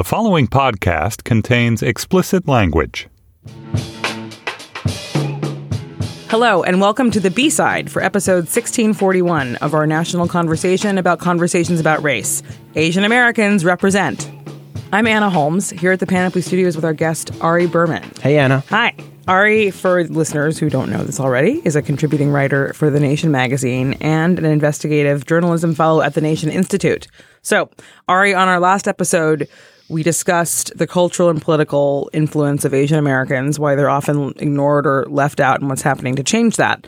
The following podcast contains explicit language. Hello, and welcome to the B side for episode 1641 of our national conversation about conversations about race. Asian Americans represent. I'm Anna Holmes, here at the Panoply Studios with our guest, Ari Berman. Hey, Anna. Hi. Ari, for listeners who don't know this already, is a contributing writer for The Nation magazine and an investigative journalism fellow at the Nation Institute. So, Ari, on our last episode, we discussed the cultural and political influence of Asian Americans, why they're often ignored or left out, and what's happening to change that.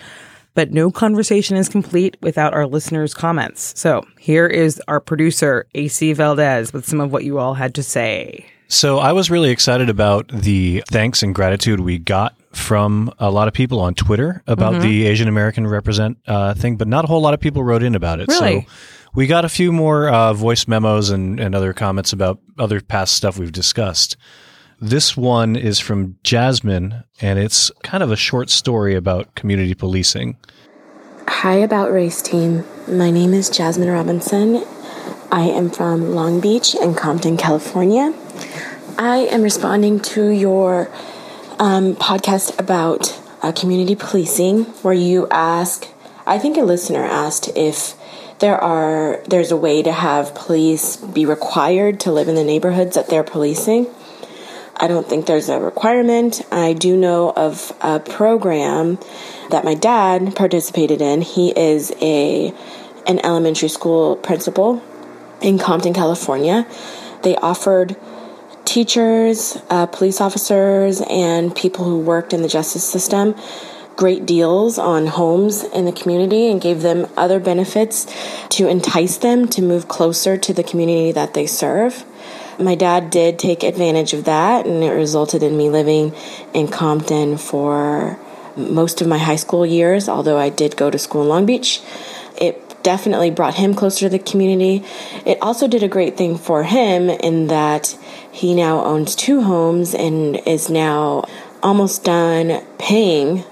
But no conversation is complete without our listeners' comments. So here is our producer, AC Valdez, with some of what you all had to say. So I was really excited about the thanks and gratitude we got from a lot of people on Twitter about Mm-hmm. the Asian American represent uh, thing, but not a whole lot of people wrote in about it. Really? So we got a few more uh, voice memos and, and other comments about other past stuff we've discussed. This one is from Jasmine, and it's kind of a short story about community policing. Hi, About Race Team. My name is Jasmine Robinson. I am from Long Beach and Compton, California. I am responding to your um, podcast about uh, community policing, where you ask, I think a listener asked if there are there's a way to have police be required to live in the neighborhoods that they're policing. I don't think there's a requirement. I do know of a program that my dad participated in. He is a an elementary school principal in Compton, California. They offered teachers, uh, police officers, and people who worked in the justice system great deals on homes in the community and gave them other benefits to entice them to move closer to the community that they serve. My dad did take advantage of that, and it resulted in me living in Compton for most of my high school years, although I did go to school in Long Beach. It definitely brought him closer to the community. It also did a great thing for him in that he now owns two homes and is now almost done paying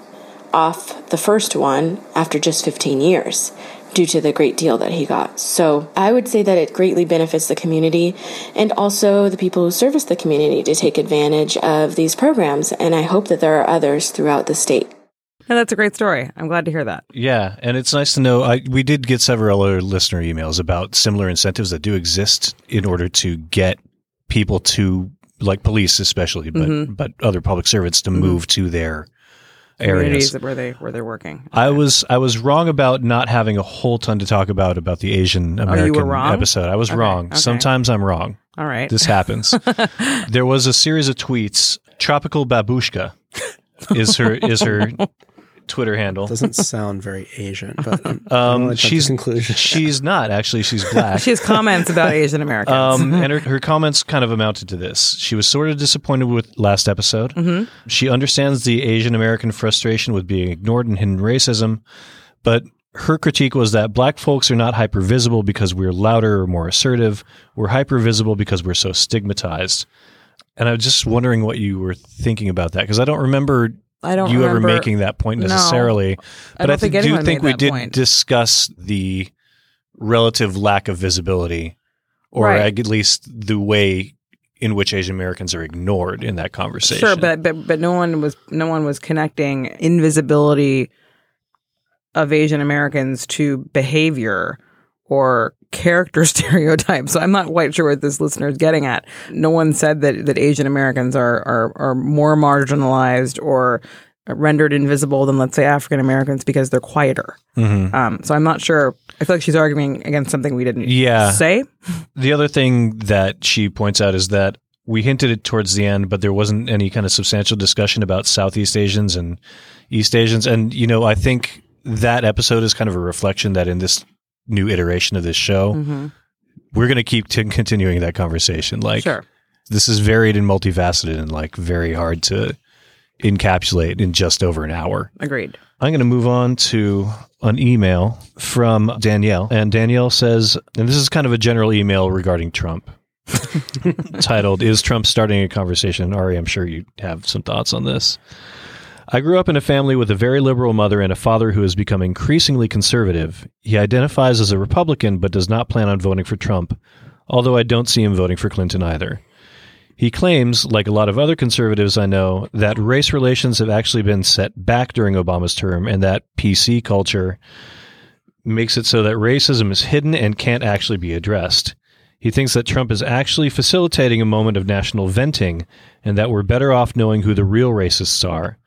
off the first one after just 15 years due to the great deal that he got. So I would say that it greatly benefits the community and also the people who service the community to take advantage of these programs. And I hope that there are others throughout the state. And that's a great story. I'm glad to hear that. Yeah, and it's nice to know. I, we did get several other listener emails about similar incentives that do exist in order to get people to, like police especially, but Mm-hmm. but other public servants to move to their areas. where they where they're working. I was I was wrong about not having a whole ton to talk about about the Asian American Oh, episode. I was Okay, wrong. okay. Sometimes I'm wrong. All right. This happens. there was a series of tweets. Tropical Babushka is her is her Twitter handle. Doesn't sound very Asian, but I'm, I'm Um, gonna jump to she's conclusion. she's not actually. She's black. she has comments about Asian Americans. Um, and her, her comments kind of amounted to this. She was sort of disappointed with last episode. Mm-hmm. She understands the Asian American frustration with being ignored and hidden racism, but her critique was that black folks are not hyper visible because we're louder or more assertive. We're hyper visible because we're so stigmatized. And I was just wondering what you were thinking about that because I don't remember I don't you ever making that point No. necessarily. but don't I think think, do think we did point. discuss the relative lack of visibility, or Right. at least the way in which Asian Americans are ignored in that conversation. Sure, but but but no one was no one was connecting invisibility of Asian Americans to behavior or character stereotype. So I'm not quite sure what this listener is getting at. No one said that that Asian Americans are are are more marginalized or rendered invisible than let's say African Americans because they're quieter. Mhm. Um, so I'm not sure. I feel like she's arguing against something we didn't Yeah. say. the other thing that she points out is that we hinted it towards the end, but there wasn't any kind of substantial discussion about Southeast Asians and East Asians. And, you know, I think that episode is kind of a reflection that in this new iteration of this show, hmm we're going to keep t- continuing that conversation. Like, Sure. this is varied and multifaceted and like very hard to encapsulate in just over an hour. Agreed. I'm going to move on to an email from Danielle. And Danielle says, and this is kind of a general email regarding Trump, titled, Is Trump Starting a Conversation? Ari, I'm sure you have some thoughts on this. I grew up in a family with a very liberal mother and a father who has become increasingly conservative. He identifies as a Republican but does not plan on voting for Trump, although I don't see him voting for Clinton either. He claims, like a lot of other conservatives I know, that race relations have actually been set back during Obama's term and that PC culture makes it so that racism is hidden and can't actually be addressed. He thinks that Trump is actually facilitating a moment of national venting and that we're better off knowing who the real racists are.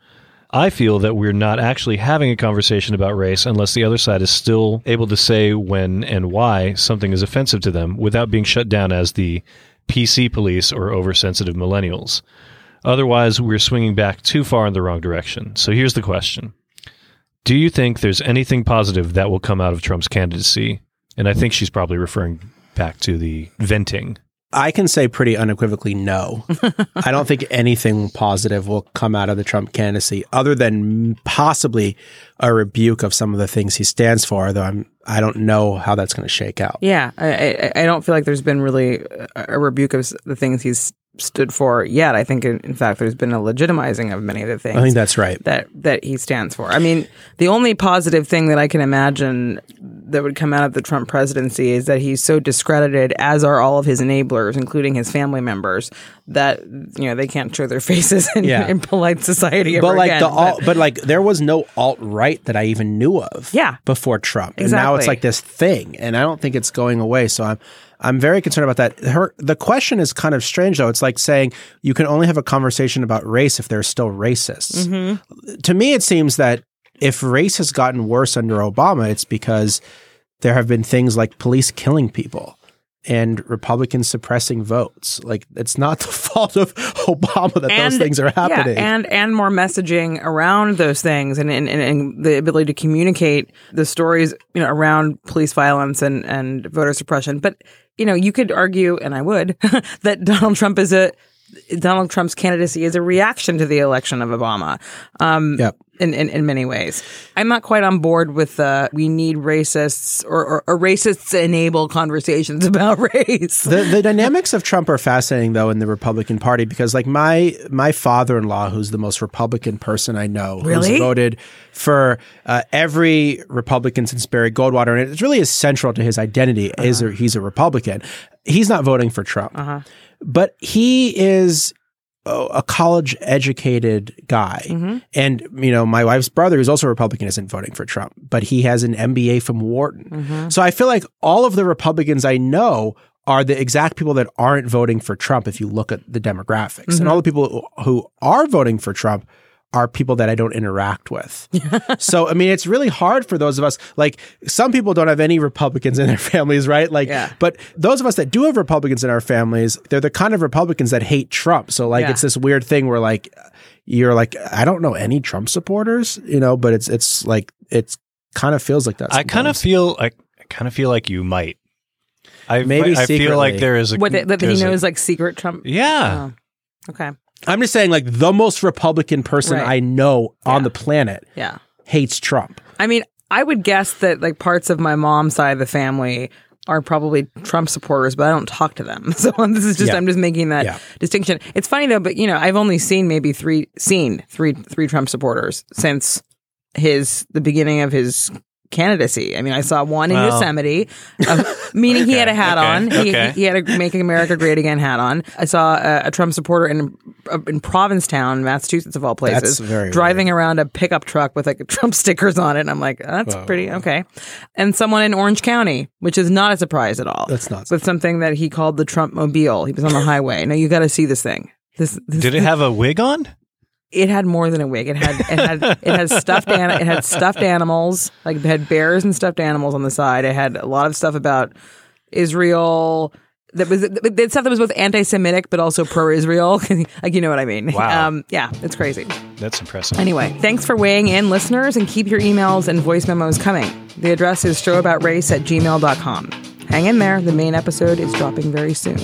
I feel that we're not actually having a conversation about race unless the other side is still able to say when and why something is offensive to them without being shut down as the PC police or oversensitive millennials. Otherwise, we're swinging back too far in the wrong direction. So here's the question Do you think there's anything positive that will come out of Trump's candidacy? And I think she's probably referring back to the venting. I can say pretty unequivocally no. I don't think anything positive will come out of the Trump candidacy other than possibly a rebuke of some of the things he stands for, though I'm I don't know how that's going to shake out. Yeah, I, I, I don't feel like there's been really a, rebuke of the things he's stood for yet. I think, in, in fact, there's been a legitimizing of many of the things I think that's right. that that he stands for. I mean, the only positive thing that I can imagine that would come out of the Trump presidency is that he's so discredited, as are all of his enablers, including his family members, that you know they can't show their faces in, Yeah. in polite society. But like again. the alt, but like there was no alt right that I even knew of. Yeah. before Trump, and now it's like this thing, and I don't think it's going away. So I'm I'm very concerned about that. Her the question is kind of strange though. It's like saying you can only have a conversation about race if there's still racists. Mm-hmm. To me, it seems that if race has gotten worse under Obama, it's because there have been things like police killing people. And Republicans suppressing votes. Like it's not the fault of Obama that those things are happening. Yeah, and and more messaging around those things, and, and and and the ability to communicate the stories, you know, around police violence and and voter suppression. But you know, you could argue, and I would, that Donald Trump is a Donald Trump's candidacy is a reaction to the election of Obama. Um, Yep. In, in, in many ways. I'm not quite on board with uh, we need racists or, or, or racists to enable conversations about race. the the dynamics of Trump are fascinating though in the Republican Party because like my my father in law who's the most Republican person I know Really? who's voted for uh, every Republican since Barry Goldwater and it's really essential to his identity is a, he's a Republican. He's not voting for Trump, but he is a college educated guy. Mm-hmm. And, you know, my wife's brother, who's also a Republican, isn't voting for Trump, but he has an MBA from Wharton. Mm-hmm. So I feel like all of the Republicans I know are the exact people that aren't voting for Trump if you look at the demographics. And mm-hmm. all the people who are voting for Trump are people that I don't interact with. so, I mean, it's really hard for those of us. Like, some people don't have any Republicans in their families, right? Like, Yeah. but those of us that do have Republicans in our families, they're the kind of Republicans that hate Trump. So, like, Yeah. it's this weird thing where, like, you're like, I don't know any Trump supporters, you know, but it's it's like it's kind of feels like that. I kind of feel like, I kind of feel like you might. I Maybe I feel like there is a what that, that he there's a- knows, like secret Trump. yeah. Oh, okay. I'm just saying, like, the most Republican person Right. I know on Yeah. the planet Yeah. hates Trump. I mean, I would guess that like parts of my mom's side of the family are probably Trump supporters, but I don't talk to them. So this is just Yeah. I'm just making that Yeah. distinction. It's funny though, but you know, I've only seen maybe three seen three three Trump supporters since his the beginning of his candidacy. I mean, I saw one in Well. Yosemite, uh, meaning he had a hat okay, on. He, okay. he had a "Making America Great Again" hat on. I saw a, a Trump supporter in Uh, in Provincetown, Massachusetts, of all places, That's very driving around a pickup truck with like Trump stickers on it. And I'm like, that's pretty okay. And someone in Orange County, which is not a surprise at all. That's not with something that he called the Trump mobile. He was on the highway. Now you got to see this thing. This, this Did it have a wig on? it had more than a wig. It had it had it had stuffed an, it had stuffed animals like it had bears and stuffed animals on the side. It had a lot of stuff about Israel. That was it had stuff that was both anti-Semitic but also pro-Israel. like you know what I mean? Wow. Um, yeah, it's crazy. That's impressive. Anyway, thanks for weighing in, listeners, and keep your emails and voice memos coming. The address is showaboutrace at gmail.com. Hang in there. The main episode is dropping very soon.